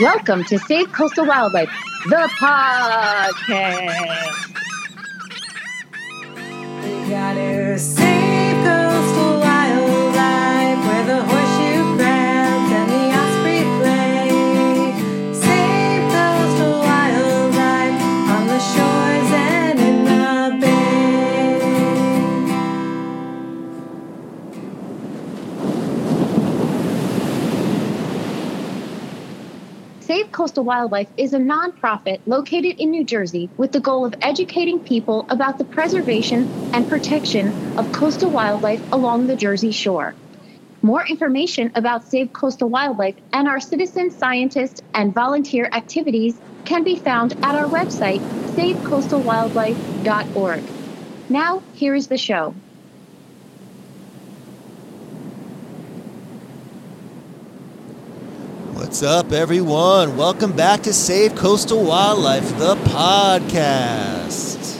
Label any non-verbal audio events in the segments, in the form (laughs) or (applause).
Welcome to Save Coastal Wildlife, the podcast. Coastal Wildlife is a nonprofit located in New Jersey with the goal of educating people about the preservation and protection of coastal wildlife along the Jersey Shore. More information about Save Coastal Wildlife and our citizen scientist and volunteer activities can be found at our website, savecoastalwildlife.org. Now, here is the show. What's up, everyone? Welcome back to Save Coastal Wildlife, the podcast.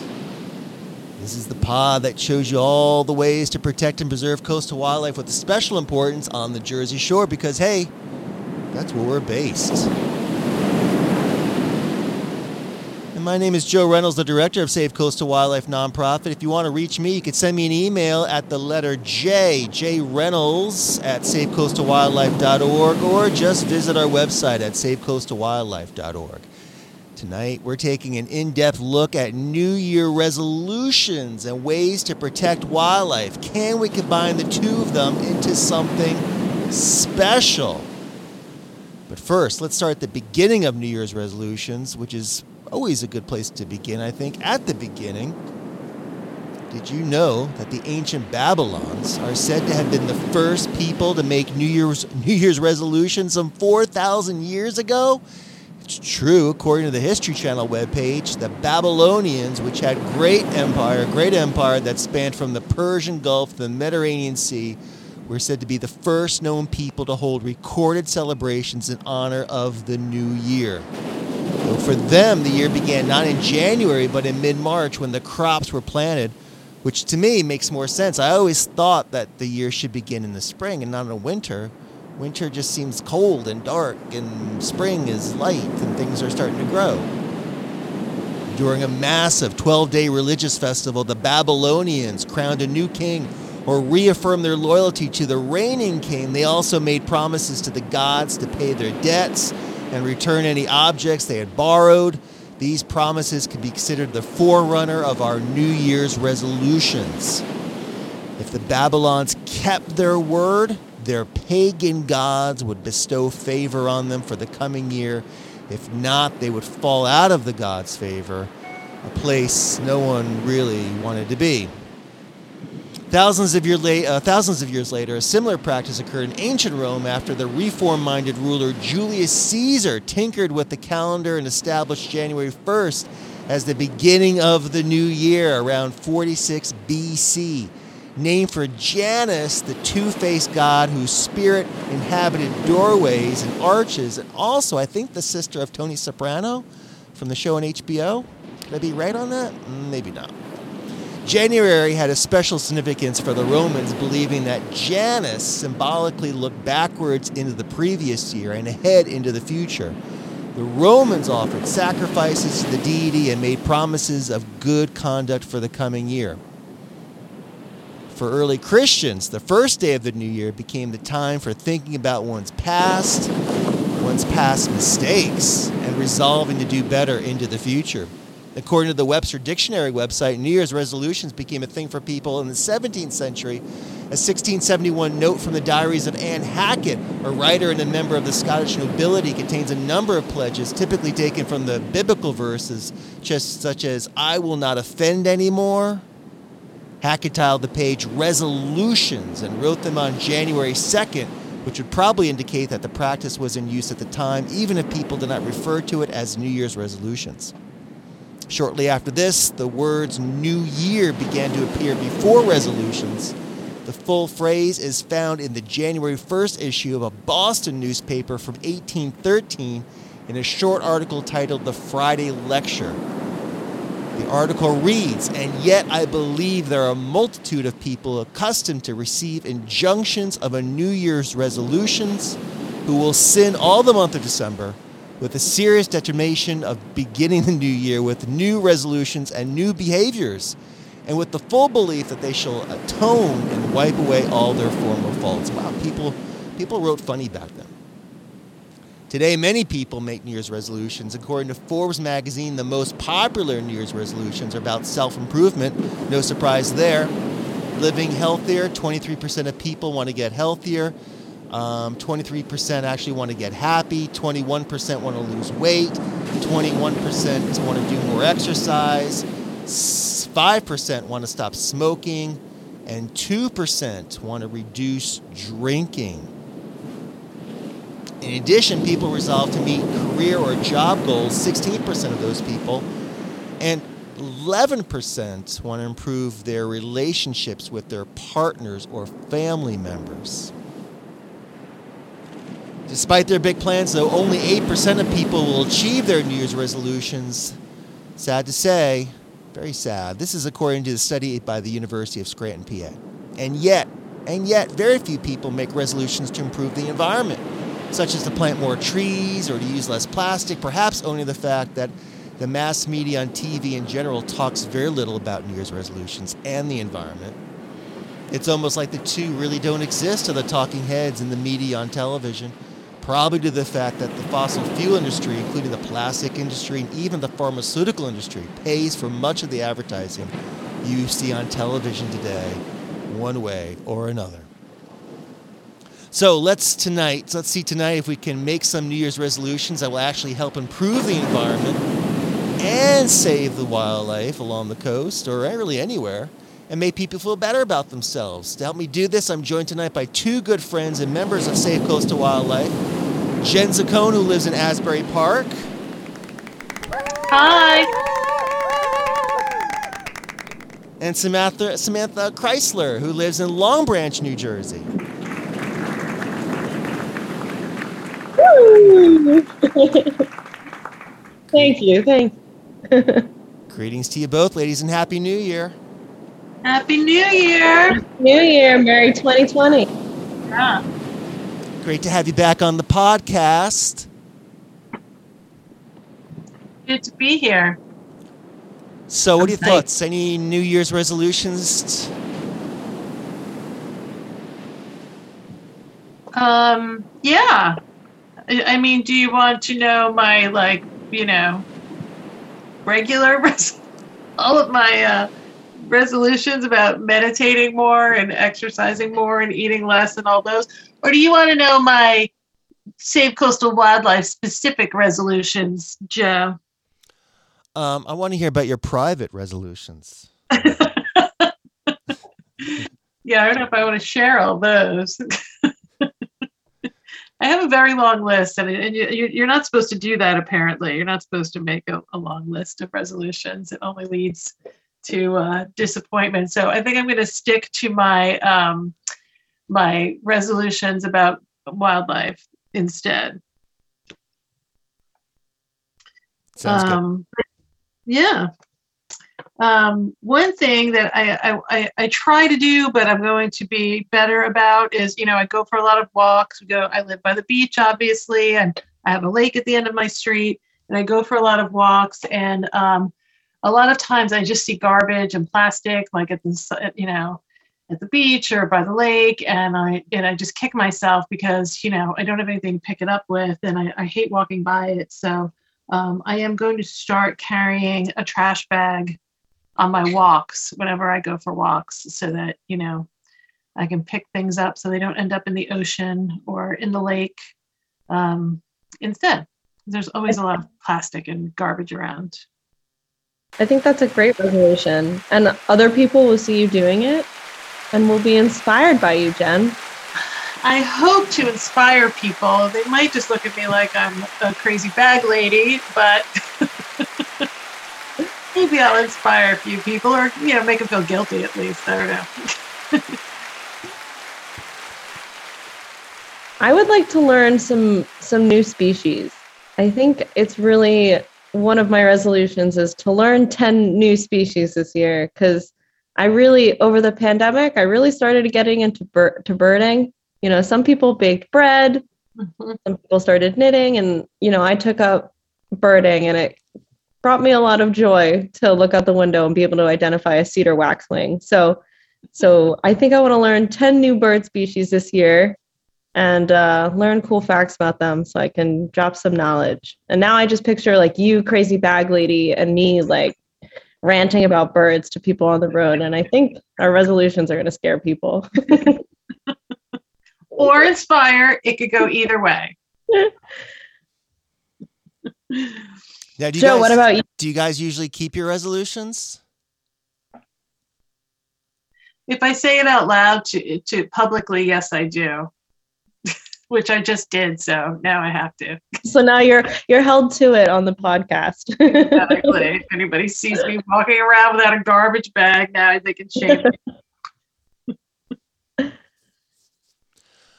This is the pod that shows you all the ways to protect and preserve coastal wildlife with special importance on the Jersey Shore because, hey, that's where we're based. And my name is Joe Reynolds, the director of Save Coastal Wildlife Nonprofit. If you want to reach me, you can send me an email at the letter J, J Reynolds at savecoastalwildlife.org, or just visit our website at savecoastalwildlife.org. Tonight, we're taking an in depth look at New Year resolutions and ways to protect wildlife. Can we combine the two of them into something special? But first, let's start at the beginning of New Year's resolutions, which is always a good place to begin, I think. At the beginning, did you know that the ancient Babylons are said to have been the first people to make New Year's New Year's resolutions some 4,000 years ago? It's true, according to the History Channel webpage, the Babylonians, which had great empire, great empire that spanned from the Persian Gulf to the Mediterranean Sea, were said to be the first known people to hold recorded celebrations in honor of the new year. For them, the year began not in January, but in mid March when the crops were planted, which to me makes more sense. I always thought that the year should begin in the spring and not in the winter. Winter just seems cold and dark, and spring is light and things are starting to grow. During a massive 12 day religious festival, the Babylonians crowned a new king or reaffirmed their loyalty to the reigning king. They also made promises to the gods to pay their debts and return any objects they had borrowed. These promises could be considered the forerunner of our New Year's resolutions. If the Babylons kept their word, their pagan gods would bestow favor on them for the coming year. If not, they would fall out of the gods' favor, a place no one really wanted to be. Thousands of, year la- uh, thousands of years later, a similar practice occurred in ancient Rome after the reform minded ruler Julius Caesar tinkered with the calendar and established January 1st as the beginning of the new year around 46 BC. Named for Janus, the two faced god whose spirit inhabited doorways and arches, and also, I think, the sister of Tony Soprano from the show on HBO. Could I be right on that? Maybe not. January had a special significance for the Romans, believing that Janus symbolically looked backwards into the previous year and ahead into the future. The Romans offered sacrifices to the deity and made promises of good conduct for the coming year. For early Christians, the first day of the new year became the time for thinking about one's past, one's past mistakes, and resolving to do better into the future. According to the Webster Dictionary website, New Year's resolutions became a thing for people in the 17th century. A 1671 note from the diaries of Anne Halkett, a writer and a member of the Scottish nobility, contains a number of pledges, typically taken from the biblical verses, just such as, I will not offend anymore. Halkett tiled the page resolutions and wrote them on January 2nd, which would probably indicate that the practice was in use at the time, even if people did not refer to it as New Year's resolutions. Shortly after this, the words New Year began to appear before resolutions. The full phrase is found in the January 1st issue of a Boston newspaper from 1813 in a short article titled The Friday Lecture. The article reads, And yet I believe there are a multitude of people accustomed to receive injunctions of a New Year's resolutions who will sin all the month of December, with a serious determination of beginning the new year with new resolutions and new behaviors, and with the full belief that they shall atone and wipe away all their former faults. Wow, people, people wrote funny back then. Today, many people make New Year's resolutions. According to Forbes magazine, the most popular New Year's resolutions are about self improvement. No surprise there. Living healthier, 23% of people want to get healthier. Um, 23% actually want to get happy. 21% want to lose weight. 21% want to do more exercise. 5% want to stop smoking. And 2% want to reduce drinking. In addition, people resolve to meet career or job goals, 16% of those people, and 11% want to improve their relationships with their partners or family members. Despite their big plans, though, only 8% of people will achieve their New Year's resolutions. Sad to say, very sad. This is according to the study by the University of Scranton, PA. And yet, and yet, very few people make resolutions to improve the environment, such as to plant more trees or to use less plastic, perhaps only the fact that the mass media on TV in general talks very little about New Year's resolutions and the environment. It's almost like the two really don't exist to the talking heads in the media on television probably due to the fact that the fossil fuel industry, including the plastic industry and even the pharmaceutical industry, pays for much of the advertising you see on television today, one way or another. So let's tonight, let's see tonight if we can make some New Year's resolutions that will actually help improve the environment and save the wildlife along the coast or really anywhere and make people feel better about themselves. To help me do this, I'm joined tonight by two good friends and members of Save Coastal Wildlife. Jen Zaccone, who lives in Asbury Park. Hi. And Samantha, Samantha Chrysler, who lives in Long Branch, New Jersey. (laughs) thank you. Thank you. (laughs) Greetings to you both, ladies, and Happy New Year. Happy New Year. New Year. Merry 2020. Yeah. Great to have you back on the podcast. Good to be here. So, what are your thoughts? Any New Year's resolutions? Um, yeah. I, I mean, do you want to know my, like, you know, regular, (laughs) res- all of my uh, resolutions about meditating more and exercising more and eating less and all those? Or do you want to know my Save Coastal Wildlife specific resolutions, Joe? Um, I want to hear about your private resolutions. (laughs) Yeah, I don't know if I want to share all those. (laughs) I have a very long list, and, and you, you're not supposed to do that. Apparently, you're not supposed to make a, a long list of resolutions. It only leads to uh, disappointment. So I think I'm going to stick to my um, my resolutions about wildlife instead. Sounds good. um, Yeah. Um, one thing that I, I, I, I try to do, but I'm going to be better about is, you know, I go for a lot of walks. We go, I live by the beach, obviously, and I have a lake at the end of my street, and I go for a lot of walks. And um, a lot of times I just see garbage and plastic, like at the, you know, at the beach or by the lake, and I and I just kick myself because you know I don't have anything to pick it up with, and I, I hate walking by it. So um, I am going to start carrying a trash bag on my walks whenever I go for walks so that, you know, I can pick things up so they don't end up in the ocean or in the lake um, instead. There's always a lot of plastic and garbage around. I think that's a great resolution. And other people will see you doing it and will be inspired by you, Jen. I hope to inspire people. They might just look at me like I'm a crazy bag lady, but (laughs) maybe I'll inspire a few people or, you know, make them feel guilty at least. I don't know. (laughs) I would like to learn some some new species. I think it's really one of my resolutions is to learn 10 new species this year cuz I really over the pandemic I really started getting into bir- to birding. You know, some people baked bread, Mhm. some people started knitting and you know i took up birding and it brought me a lot of joy to look out the window and be able to identify a cedar waxwing so so i think i want to learn 10 new bird species this year and uh, learn cool facts about them so i can drop some knowledge and now i just picture like you crazy bag lady and me like ranting about birds to people on the road and i think our resolutions are going to scare people (laughs) Or inspire. It could go either way. (laughs) Now, do you joe guys, what about you Do you guys usually keep your resolutions? If I say it out loud to to publicly, yes, I do. Which I just did, so now I have to. so now you're you're held to it on the podcast Exactly. (laughs) if anybody sees me walking around without a garbage bag, now they can shame me. (laughs) what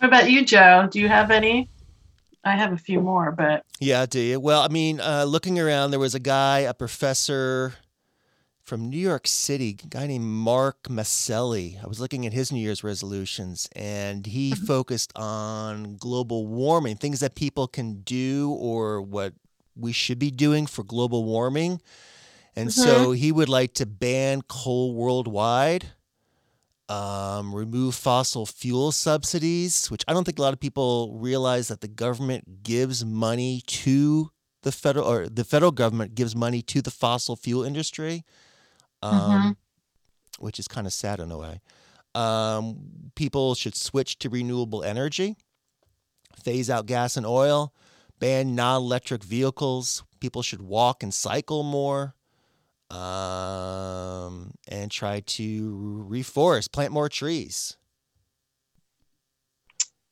about you, Joe? Do you have any? I have a few more, but Yeah, do you? Well, I mean, uh, looking around, there was a guy, a professor from New York City, a guy named Mark Maselli. I was looking at his New Year's resolutions, and he focused on global warming, things that people can do or what we should be doing for global warming. And so he would like to ban coal worldwide, um, remove fossil fuel subsidies, which I don't think a lot of people realize that the government gives money to the federal or the federal government gives money to the fossil fuel industry, um, which is kind of sad in a way. Um, people should switch to renewable energy, phase out gas and oil, ban non-electric vehicles. People should walk and cycle more um, and try to reforest, plant more trees.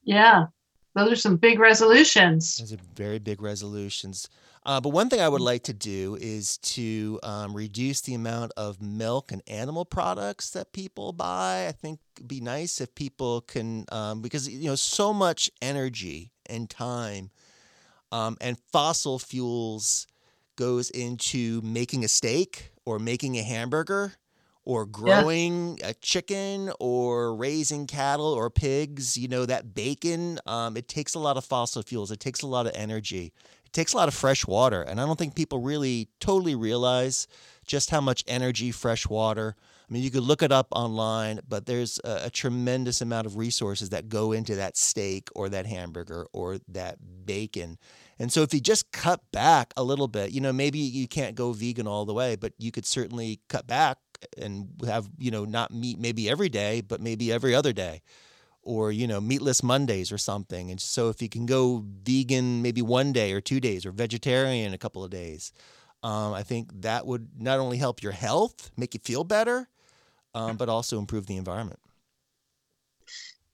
yeah, those are some big resolutions. Those are very big resolutions. Uh, but one thing I would like to do is to um, reduce the amount of milk and animal products that people buy. I think it'd be nice if people can, um, because you know, so much energy and time um, and fossil fuels goes into making a steak or making a hamburger or growing a chicken or raising cattle or pigs you know that bacon um, it takes a lot of fossil fuels. It takes a lot of energy takes a lot of fresh water and i don't think people really totally realize just how much energy fresh water i mean you could look it up online but there's a, a tremendous amount of resources that go into that steak or that hamburger or that bacon and so if you just cut back a little bit, you know, maybe you can't go vegan all the way, but you could certainly cut back and have, you know, not meat maybe every day, but maybe every other day. Or, you know, meatless Mondays or something. And so if you can go vegan maybe one day or two days or vegetarian a couple of days, um, I think that would not only help your health, make you feel better, um, but also improve the environment.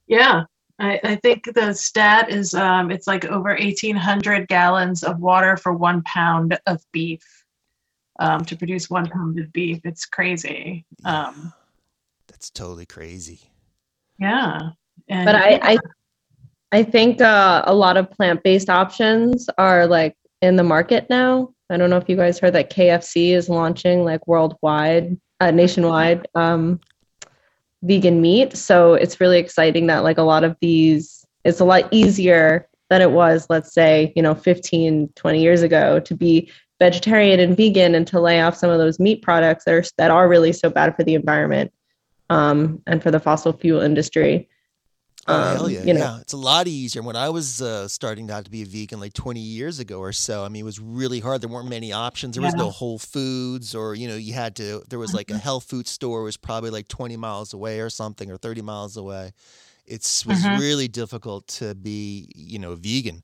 Yeah, I, I think the stat is um, it's like over 1,800 gallons of water for one pound of beef um, to produce one pound of beef. It's crazy. Um, That's totally crazy. yeah. And but I, I I think uh, a lot of plant-based options are like in the market now. I don't know if you guys heard that KFC is launching like worldwide, uh, nationwide um, vegan meat. So it's really exciting that like a lot of these, it's a lot easier than it was, let's say, you know, 15, 20 years ago to be vegetarian and vegan and to lay off some of those meat products that are, that are really so bad for the environment um, and for the fossil fuel industry. Oh, Um, hell yeah. you know. yeah. It's a lot easier. When I was uh, starting out to be a vegan like 20 years ago or so, I mean, it was really hard. There weren't many options. There was no Whole Foods or, you know, you had to, there was like a health food store was probably like 20 miles away or something or 30 miles away. It was Mhm. really difficult to be, you know, vegan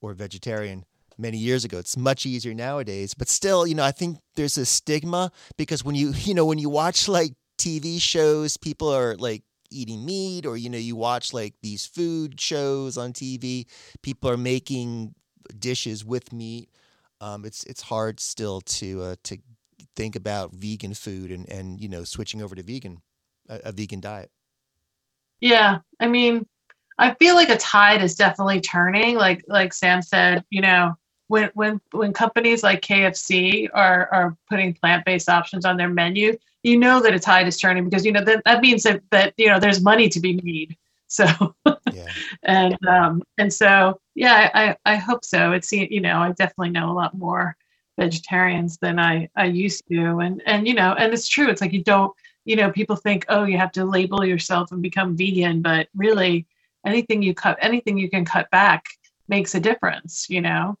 or vegetarian many years ago. It's much easier nowadays, but still, you know, I think there's a stigma because when you, (laughs) you know, when you watch like TV shows, people are like eating meat or you know you watch like these food shows on TV people are making dishes with meat um, it's it's hard still to uh, to think about vegan food and and you know switching over to vegan a, a vegan diet Yeah, I mean, I feel like a tide is definitely turning. Like like Sam said, you know, when when when companies like KFC are are putting plant-based options on their menu, you know that a tide is turning because you know that that means that that you know there's money to be made (laughs) So Yeah. and um, and so yeah, I, I I hope so. It's you know I definitely know a lot more vegetarians than I I used to, and and you know and it's true. It's like you don't you know people think oh you have to label yourself and become vegan, but really anything you cut anything you can cut back makes a difference. You know.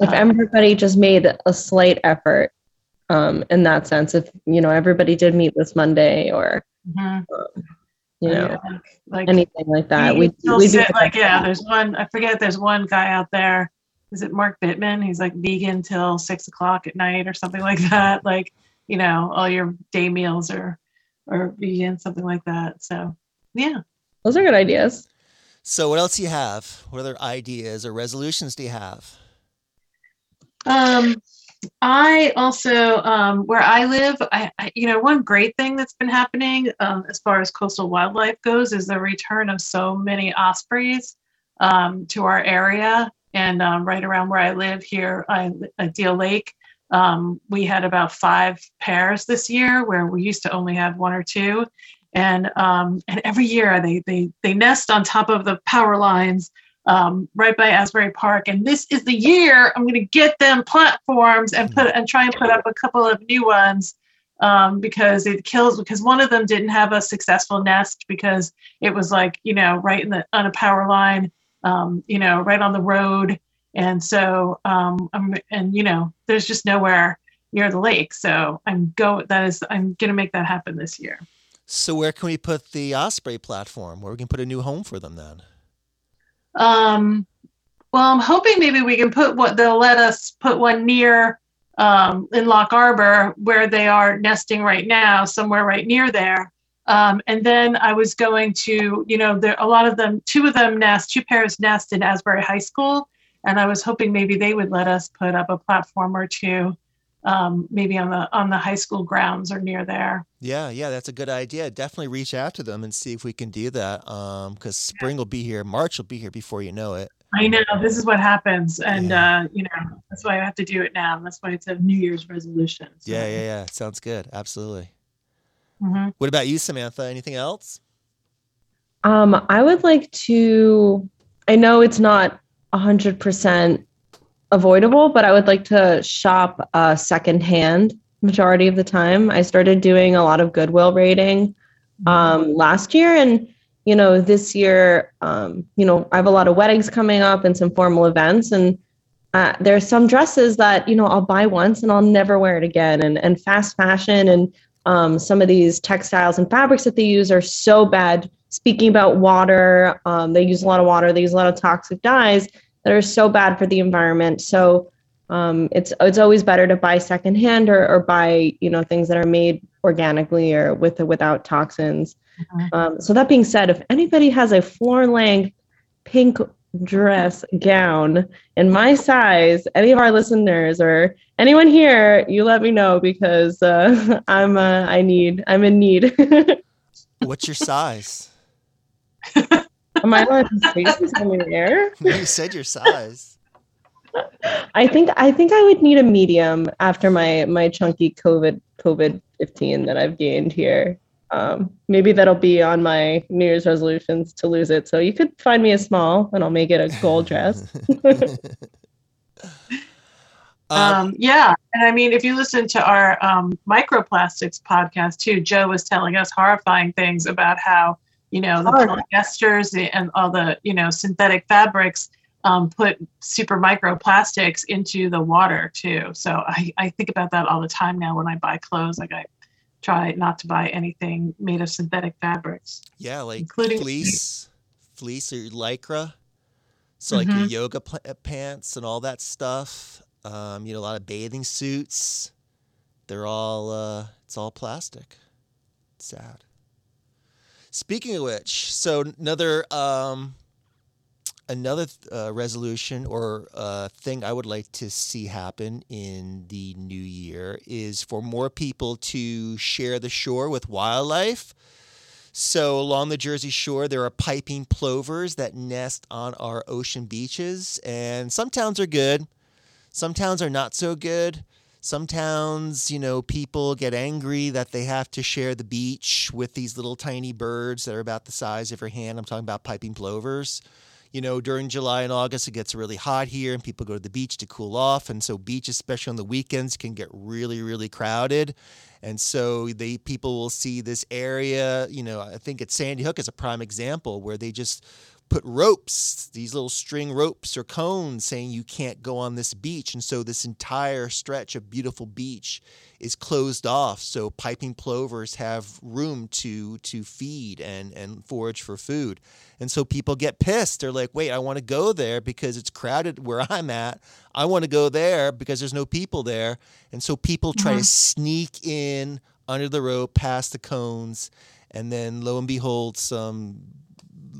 If Um, everybody just made a slight effort um, in that sense if you know everybody did meatless monday or mhm. you know Yeah, like anything like that we we do sit, like yeah there's one i forget there's one guy out there is it mark bittman he's like vegan till six o'clock at night or something like (laughs) that like you know all your day meals are are vegan something like that so yeah those are good ideas So, what else do you have? What other ideas or resolutions do you have? Um, I also, um, where I live, I, I, you know, one great thing that's been happening um, as far as coastal wildlife goes is the return of so many ospreys um, to our area. And um, right around where I live here I, at Deal Lake, um, we had about five pairs this year, where we used to only have one or two. And um, and every year they they they nest on top of the power lines um, right by Asbury Park. And this is the year I'm going to get them platforms and put and try and put up a couple of new ones um, because it kills. Because one of them didn't have a successful nest because it was like you know right in the on a power line, um, you know right on the road, and so um, I'm and you know there's just nowhere near the lake. So I'm go that is I'm going to make that happen this year. So, where can we put the Osprey platform? Where we can put a new home for them then? Um, well, I'm hoping maybe we can put what they'll let us put one near um, in Loch Arbour where they are nesting right now, somewhere right near there. Um, and then I was going to, you know, there a lot of them, two of them nest, two pairs nest in Asbury High School, and I was hoping maybe they would let us put up a platform or two, um, maybe on the on the high school grounds or near there. Yeah, yeah, that's a good idea. Definitely reach out to them and see if we can do that. Because spring will be here, March will be here before you know it. I know this is what happens, and Yeah. uh, you know that's why I have to do it now. That's why it's a New Year's resolution. so. Yeah, yeah, yeah. Sounds good. Absolutely. Mhm. What about you, Samantha? Anything else? Um, I would like to, I know it's not 100% avoidable, but I would like to shop uh, secondhand majority of the time. I started doing a lot of Goodwill rating um, last year. And, you know, this year, um, you know, I have a lot of weddings coming up and some formal events. And uh, there's some dresses that, you know, I'll buy once and I'll never wear it again. And, and fast fashion and um, some of these textiles and fabrics that they use are so bad. Speaking about water, um, they use a lot of water, they use a lot of toxic dyes that are so bad for the environment. So um, it's it's always better to buy secondhand or, or buy you know things that are made organically or with or without toxins. Mhm. Um, so that being said, if anybody has a floor length pink dress gown in my size, any of our listeners or anyone here, you let me know because uh, (laughs) I'm uh, I need I'm in need. (laughs) What's your size? (laughs) Am I allowed to say this on the air? No, (laughs) you said your size. (laughs) I think I think I would need a medium after my my chunky COVID COVID fifteen that I've gained here. Um, maybe that'll be on my New Year's resolutions to lose it. So you could find me a small, and I'll make it a gold dress. (laughs) Um, Um, yeah, and I mean, if you listen to our um, microplastics podcast too, Joe was telling us horrifying things about how you know the Horrible. polyesters and all the you know synthetic fabrics um, put super microplastics into the water too. So I, I think about that all the time now when I buy clothes. Like I try not to buy anything made of synthetic fabrics. yeah, like including- fleece, fleece or lycra. So like your Mhm. yoga pl- uh, pants and all that stuff. Um, you know, a lot of bathing suits. They're all uh, it's all plastic. Sad. Speaking of which, so another um, another uh, resolution or uh, thing I would like to see happen in the new year is for more people to share the shore with wildlife. So along the Jersey Shore, there are piping plovers that nest on our ocean beaches, and some towns are good, some towns are not so good. Some towns, you know, people get angry that they have to share the beach with these little tiny birds that are about the size of your hand. I'm talking about piping plovers. You know, during July and August, it gets really hot here and people go to the beach to cool off. And so, beaches, especially on the weekends, can get really, really crowded. And so, they people will see this area. You know, I think at Sandy Hook is a prime example where they just put ropes, these little string ropes or cones saying you can't go on this beach. And so this entire stretch of beautiful beach is closed off. So piping plovers have room to to feed and, and forage for food. And so people get pissed. They're like, wait, I want to go there because it's crowded where I'm at. I want to go there because there's no people there. And so people try Mhm. to sneak in under the rope past the cones. And then lo and behold, some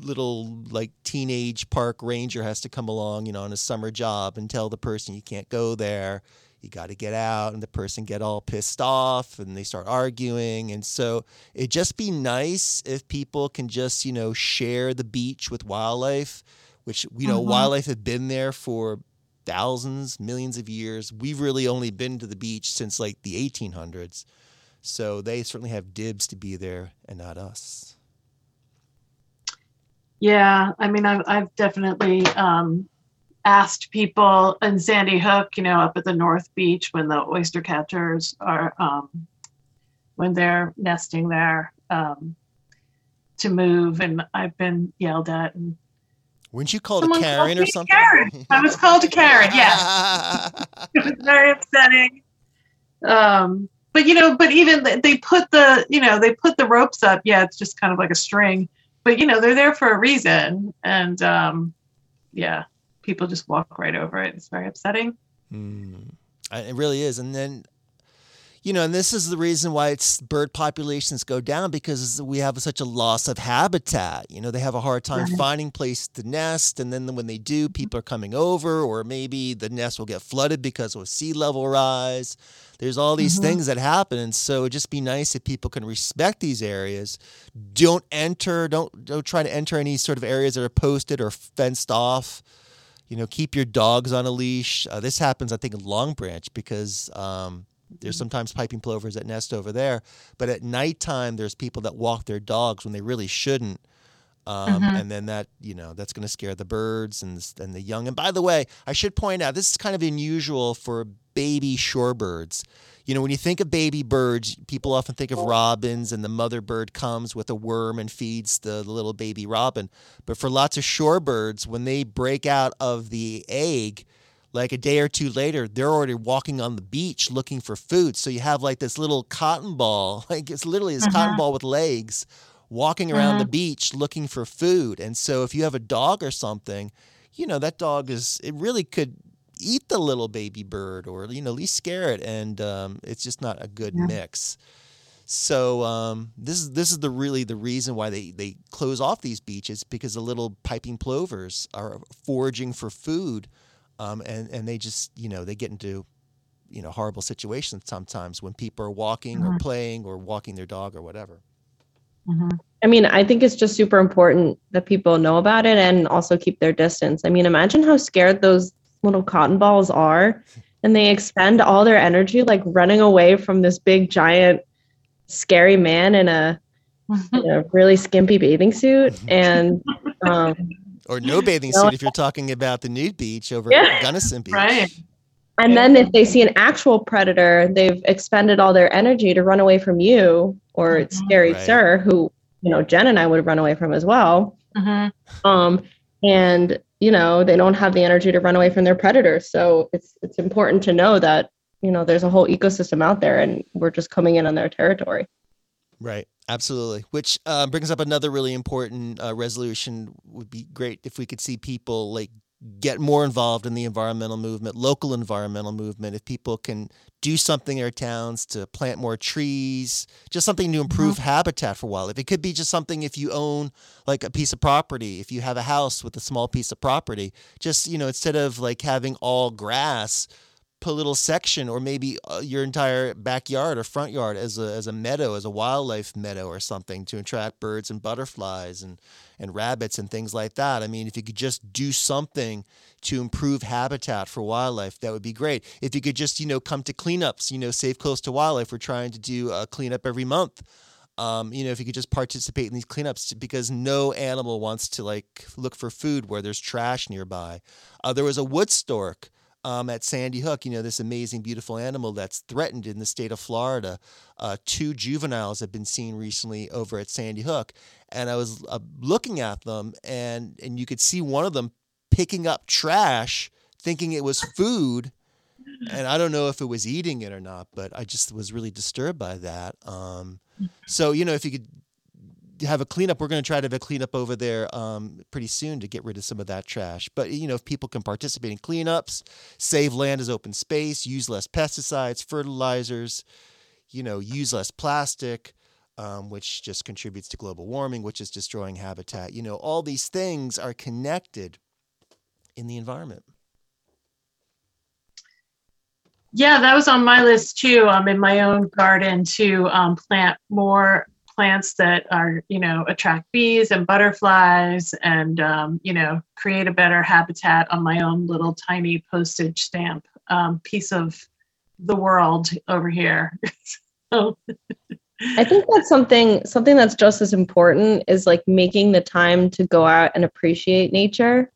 little like teenage park ranger has to come along, you know, on a summer job and tell the person you can't go there. You got to get out, and the person get all pissed off, and they start arguing. And so it'd just be nice if people can just, you know, share the beach with wildlife, which you know, Mhm. wildlife have been there for thousands, millions of years. We've really only been to the beach since like the 1800s, so they certainly have dibs to be there, and not us. Yeah, I mean, I've I've definitely um, asked people in Sandy Hook, you know, up at the North Beach when the oyster catchers are um, when they're nesting there um, to move, and I've been yelled at. And Weren't you called a called Karen or something? Karen. I was called a Karen. Yes, (laughs) it was very upsetting. Um, but you know, but even they put the you know they put the ropes up. Yeah, it's just kind of like a string, but you know they're there for a reason, and um, yeah, people just walk right over it. It's very upsetting. Mm, it really is. And then, you know, and this is the reason why it's bird populations go down because we have such a loss of habitat. You know, they have a hard time Right. finding place to nest, and then when they do, people are coming over, or maybe the nest will get flooded because of sea level rise. There's all these Mhm. things that happen, and so it'd just be nice if people can respect these areas. Don't enter, don't don't try to enter any sort of areas that are posted or fenced off you know, keep your dogs on a leash. Uh, this happens, I think, in Long Branch because um, there's sometimes piping plovers that nest over there. But at nighttime, there's people that walk their dogs when they really shouldn't. Um, Mhm. And then that, you know, that's going to scare the birds and, the- and the young. And by the way, I should point out this is kind of unusual for baby shorebirds. You know, when you think of baby birds, people often think of robins, and the mother bird comes with a worm and feeds the little baby robin. But for lots of shorebirds, when they break out of the egg, like a day or two later, they're already walking on the beach looking for food. So you have like this little cotton ball, (laughs) like it's literally this cotton Mhm. ball with legs, walking around the beach looking for food. And so if you have a dog or something, you know, that dog is, it really could eat the little baby bird or, you know, at least scare it. And um, it's just not a good Yeah. mix. So um, this is this is the really the reason why they, they close off these beaches because the little piping plovers are foraging for food, um, and and they just you know they get into you know horrible situations sometimes when people are walking or Mhm. playing or walking their dog or whatever. Mhm. I mean, I think it's just super important that people know about it and also keep their distance. I mean, imagine how scared those little cotton balls are and they expend all their energy like running away from this big giant scary man in a, in a really skimpy bathing suit (laughs) and um, Or no bathing No. suit if you're talking about the nude beach over Yeah. at Gunnison Beach. Right. and then if they see an actual predator they've expended all their energy to run away from you or Mhm. scary Right. sir who you know jen and i would run away from as well Mhm. um, and you know they don't have the energy to run away from their predators. So it's it's important to know that you know there's a whole ecosystem out there, and we're just coming in on their territory. Right. Absolutely. Which uh, brings up another really important uh, resolution. Would be great if we could see people like get more involved in the environmental movement, local environmental movement. If people can do something in their towns to plant more trees, just something to improve habitat for wildlife. It could be just something if you own like a piece of property, if you have a house with a small piece of property, just you know instead of like having all grass little section or maybe uh, your entire backyard or front yard as a, as a meadow, as a wildlife meadow or something to attract birds and butterflies and, and rabbits and things like that. I mean, if you could just do something to improve habitat for wildlife, that would be great. If you could just, you know, come to cleanups, you know, Save to Wildlife, we're trying to do a cleanup every month. Um, you know, if you could just participate in these cleanups because no animal wants to like look for food where there's trash nearby. Uh, there was a wood stork um, at Sandy Hook, you know, this amazing, beautiful animal that's threatened in the state of Florida. Uh, two juveniles have been seen recently over at Sandy Hook. And I was uh, looking at them, and, and you could see one of them picking up trash, thinking it was food. And I don't know if it was eating it or not, but I just was really disturbed by that. Um, so, you know, if you could have a cleanup. We're going to try to have a cleanup over there um, pretty soon to get rid of some of that trash. But you know, if people can participate in cleanups, save land as open space, use less pesticides, fertilizers, you know, use less plastic, um, which just contributes to global warming, which is destroying habitat. You know, all these things are connected in the environment. Yeah, that was on my list too. Um, in my own garden to um, plant more plants that are you know attract bees and butterflies and um, you know create a better habitat on my own little tiny postage stamp um, piece of the world over here (laughs) so. I think that's something something that's just as important is like making the time to go out and appreciate nature.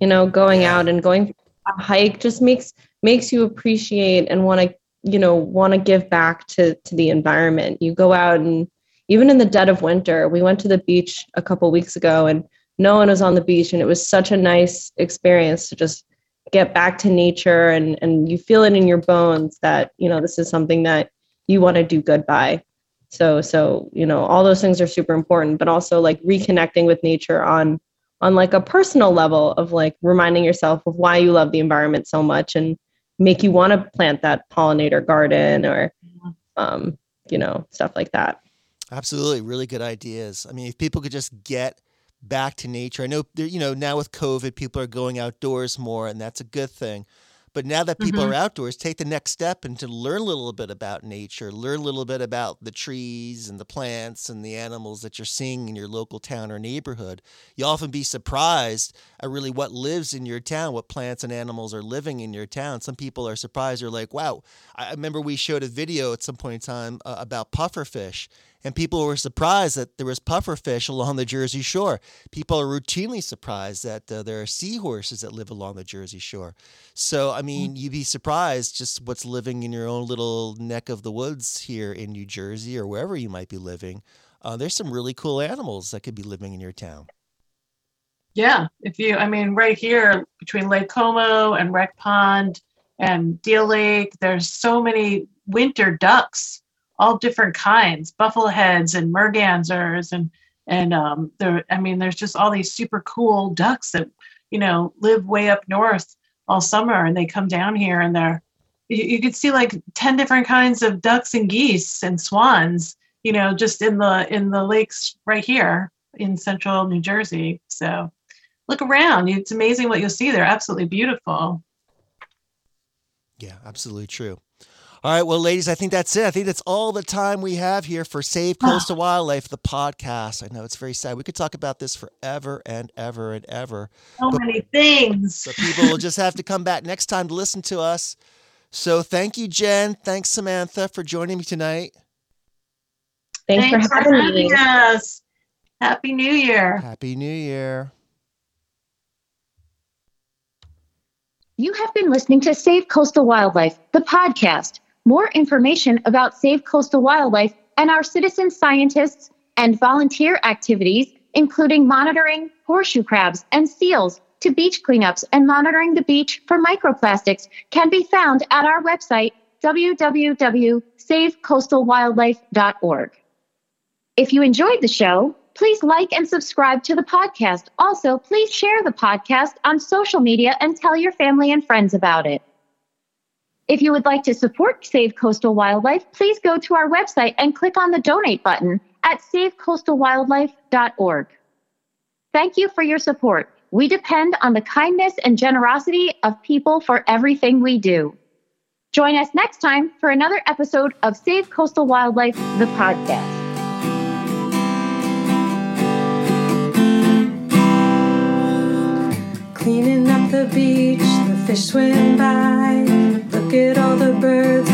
You know, going out and going a hike just makes makes you appreciate and want to you know want to give back to to the environment. You go out and even in the dead of winter, we went to the beach a couple weeks ago and no one was on the beach and it was such a nice experience to just get back to nature and and you feel it in your bones that you know this is something that you want to do good by. So so you know all those things are super important but also like reconnecting with nature on on like a personal level of like reminding yourself of why you love the environment so much and make you want to plant that pollinator garden or um, you know stuff like that Absolutely, really good ideas. I mean, if people could just get back to nature. I know, you know, now with COVID, people are going outdoors more, and that's a good thing. But now that people Mhm. are outdoors, take the next step and to learn a little bit about nature, learn a little bit about the trees and the plants and the animals that you're seeing in your local town or neighborhood. You'll often be surprised at really what lives in your town, what plants and animals are living in your town. Some people are surprised. They're like, wow. I I remember we showed a video at some point in time uh, about pufferfish, and people were surprised that there was pufferfish along the Jersey Shore. People are routinely surprised that uh, there are seahorses that live along the Jersey Shore. So, I mean, you'd be surprised just what's living in your own little neck of the woods here in New Jersey or wherever you might be living. Uh, there's some really cool animals that could be living in your town. Yeah, if you, I mean, right here between Lake Como and Wreck Pond and Deal Lake, there's so many winter ducks, all different kinds, buffleheads and mergansers, and and um, there, I mean, there's just all these super cool ducks that you know live way up north all summer, and they come down here, and they're you, you could see like ten different kinds of ducks and geese and swans, you know, just in the in the lakes right here in central New Jersey. So look around. It's amazing what you'll see. They're absolutely beautiful. Yeah, absolutely true. All right, well, ladies, I think that's it. I think that's all the time we have here for Save ah. Coastal Wildlife, the podcast. I know it's very sad. We could talk about this forever and ever and ever. So many things. So people will just have to come back next time to listen to us. So thank you, Jen. Thanks, Samantha, for joining me tonight. Thanks, Thanks for having me. us. Happy New Year. Happy New Year. You have been listening to Save Coastal Wildlife, the podcast. More information about Save Coastal Wildlife and our citizen scientists and volunteer activities, including monitoring horseshoe crabs and seals to beach cleanups and monitoring the beach for microplastics, can be found at our website, www.savecoastalwildlife.org. If you enjoyed the show, please like and subscribe to the podcast. Also, please share the podcast on social media and tell your family and friends about it. If you would like to support Save Coastal Wildlife, please go to our website and click on the donate button at savecoastalwildlife.org. Thank you for your support. We depend on the kindness and generosity of people for everything we do. Join us next time for another episode of Save Coastal Wildlife, the podcast. Cleaning up the beach, the fish swim by. Look at all the birds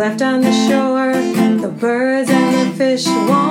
left on the shore, the birds and the fish won't.